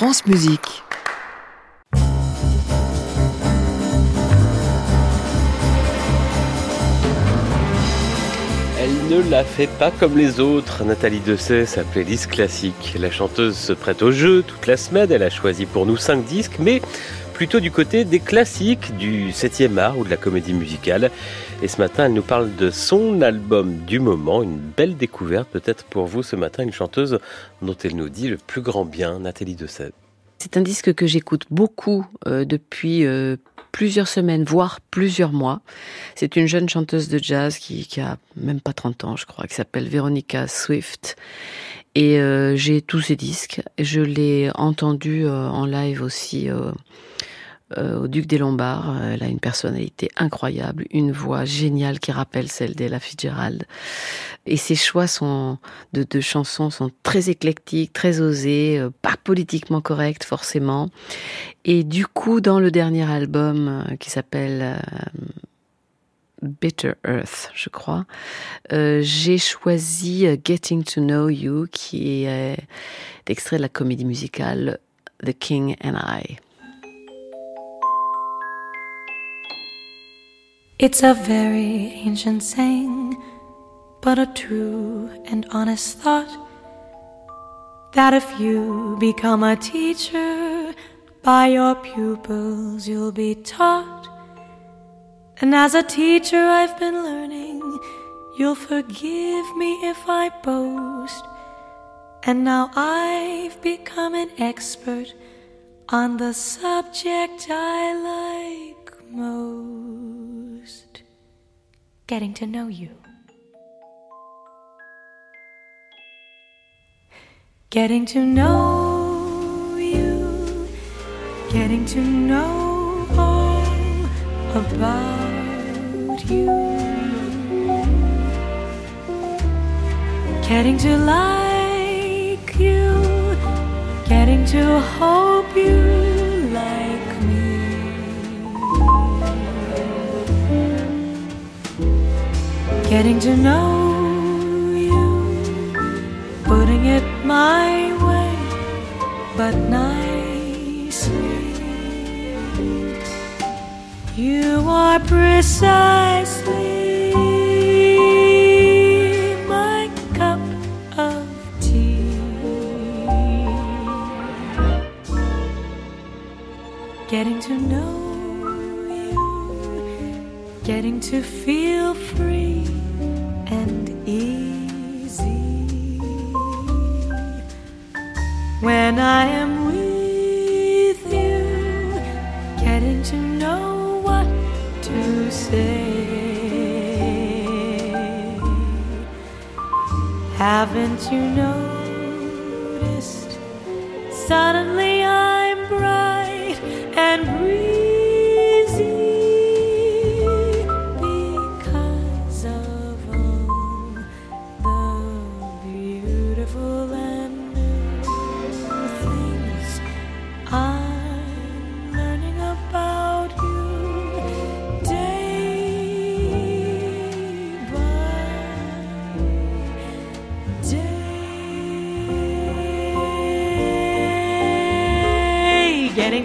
France Musique. Elle ne la fait pas comme les autres. Nathalie Dessay, sa playlist classique. La chanteuse se prête au jeu toute la semaine. Elle a choisi pour nous cinq disques, mais plutôt du côté des classiques du 7e art ou de la comédie musicale. Et ce matin, elle nous parle de son album du moment, une belle découverte peut-être pour vous ce matin, une chanteuse dont elle nous dit le plus grand bien, Nathalie Dessay. C'est un disque que j'écoute beaucoup euh, depuis euh, plusieurs semaines, voire plusieurs mois. C'est une jeune chanteuse de jazz qui, qui a même pas 30 ans, je crois, qui s'appelle Veronica Swift. Et euh, j'ai tous ses disques. Je l'ai entendu en live aussi au Duc des Lombards. Elle a une personnalité incroyable, une voix géniale qui rappelle celle d'Ella Fitzgerald. Et ses choix sont de, de, chansons sont très éclectiques, très osés, pas politiquement corrects forcément. Et du coup, dans le dernier album qui s'appelle Bitter Earth, je crois, euh, j'ai choisi euh, Getting to Know You, qui est euh, l'extrait de la comédie musicale The King and I. It's a very ancient saying, but a true and honest thought that if you become a teacher, by your pupils you'll be taught. And as a teacher, I've been learning, you'll forgive me if I boast. And now I've become an expert on the subject I like most getting to know you. Getting to know you, getting to know all about you, getting to like you, getting to hope you like me, getting to know you, putting it my way, but nicely. You are precisely my cup of tea. Getting to know you, getting to feel free and easy when I am say. Haven't you noticed? Suddenly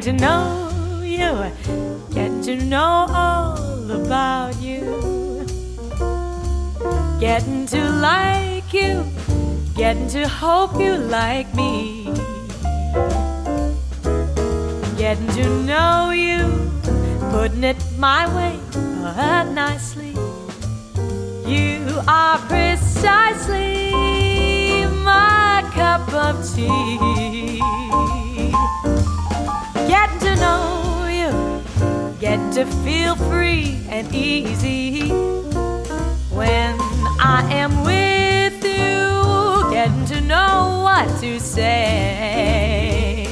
to know you, getting to know all about you, getting to like you, getting to hope you like me, getting to know you, putting it my way uh, nicely. You are precisely my cup of tea. Getting to know you, getting to feel free and easy when I am with you, getting to know what to say.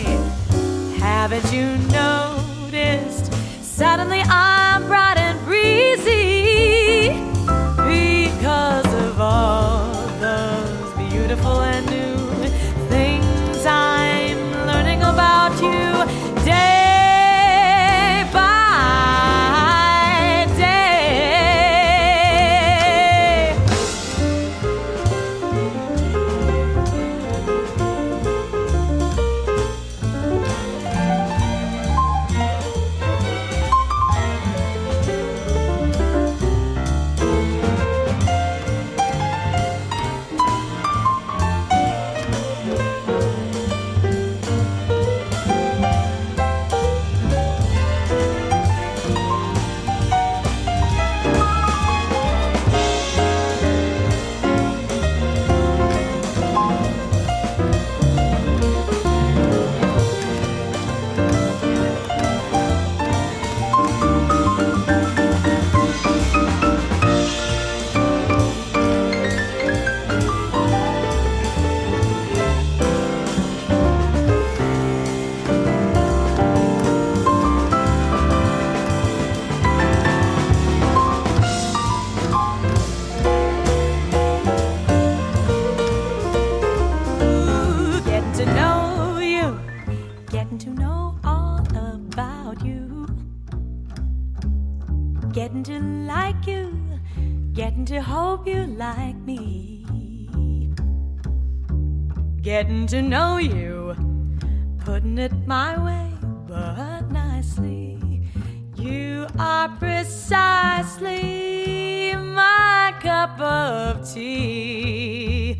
Haven't you noticed? Suddenly I'm getting to like you, getting to hope you like me, getting to know you, putting it my way, but nicely. You are precisely my cup of tea.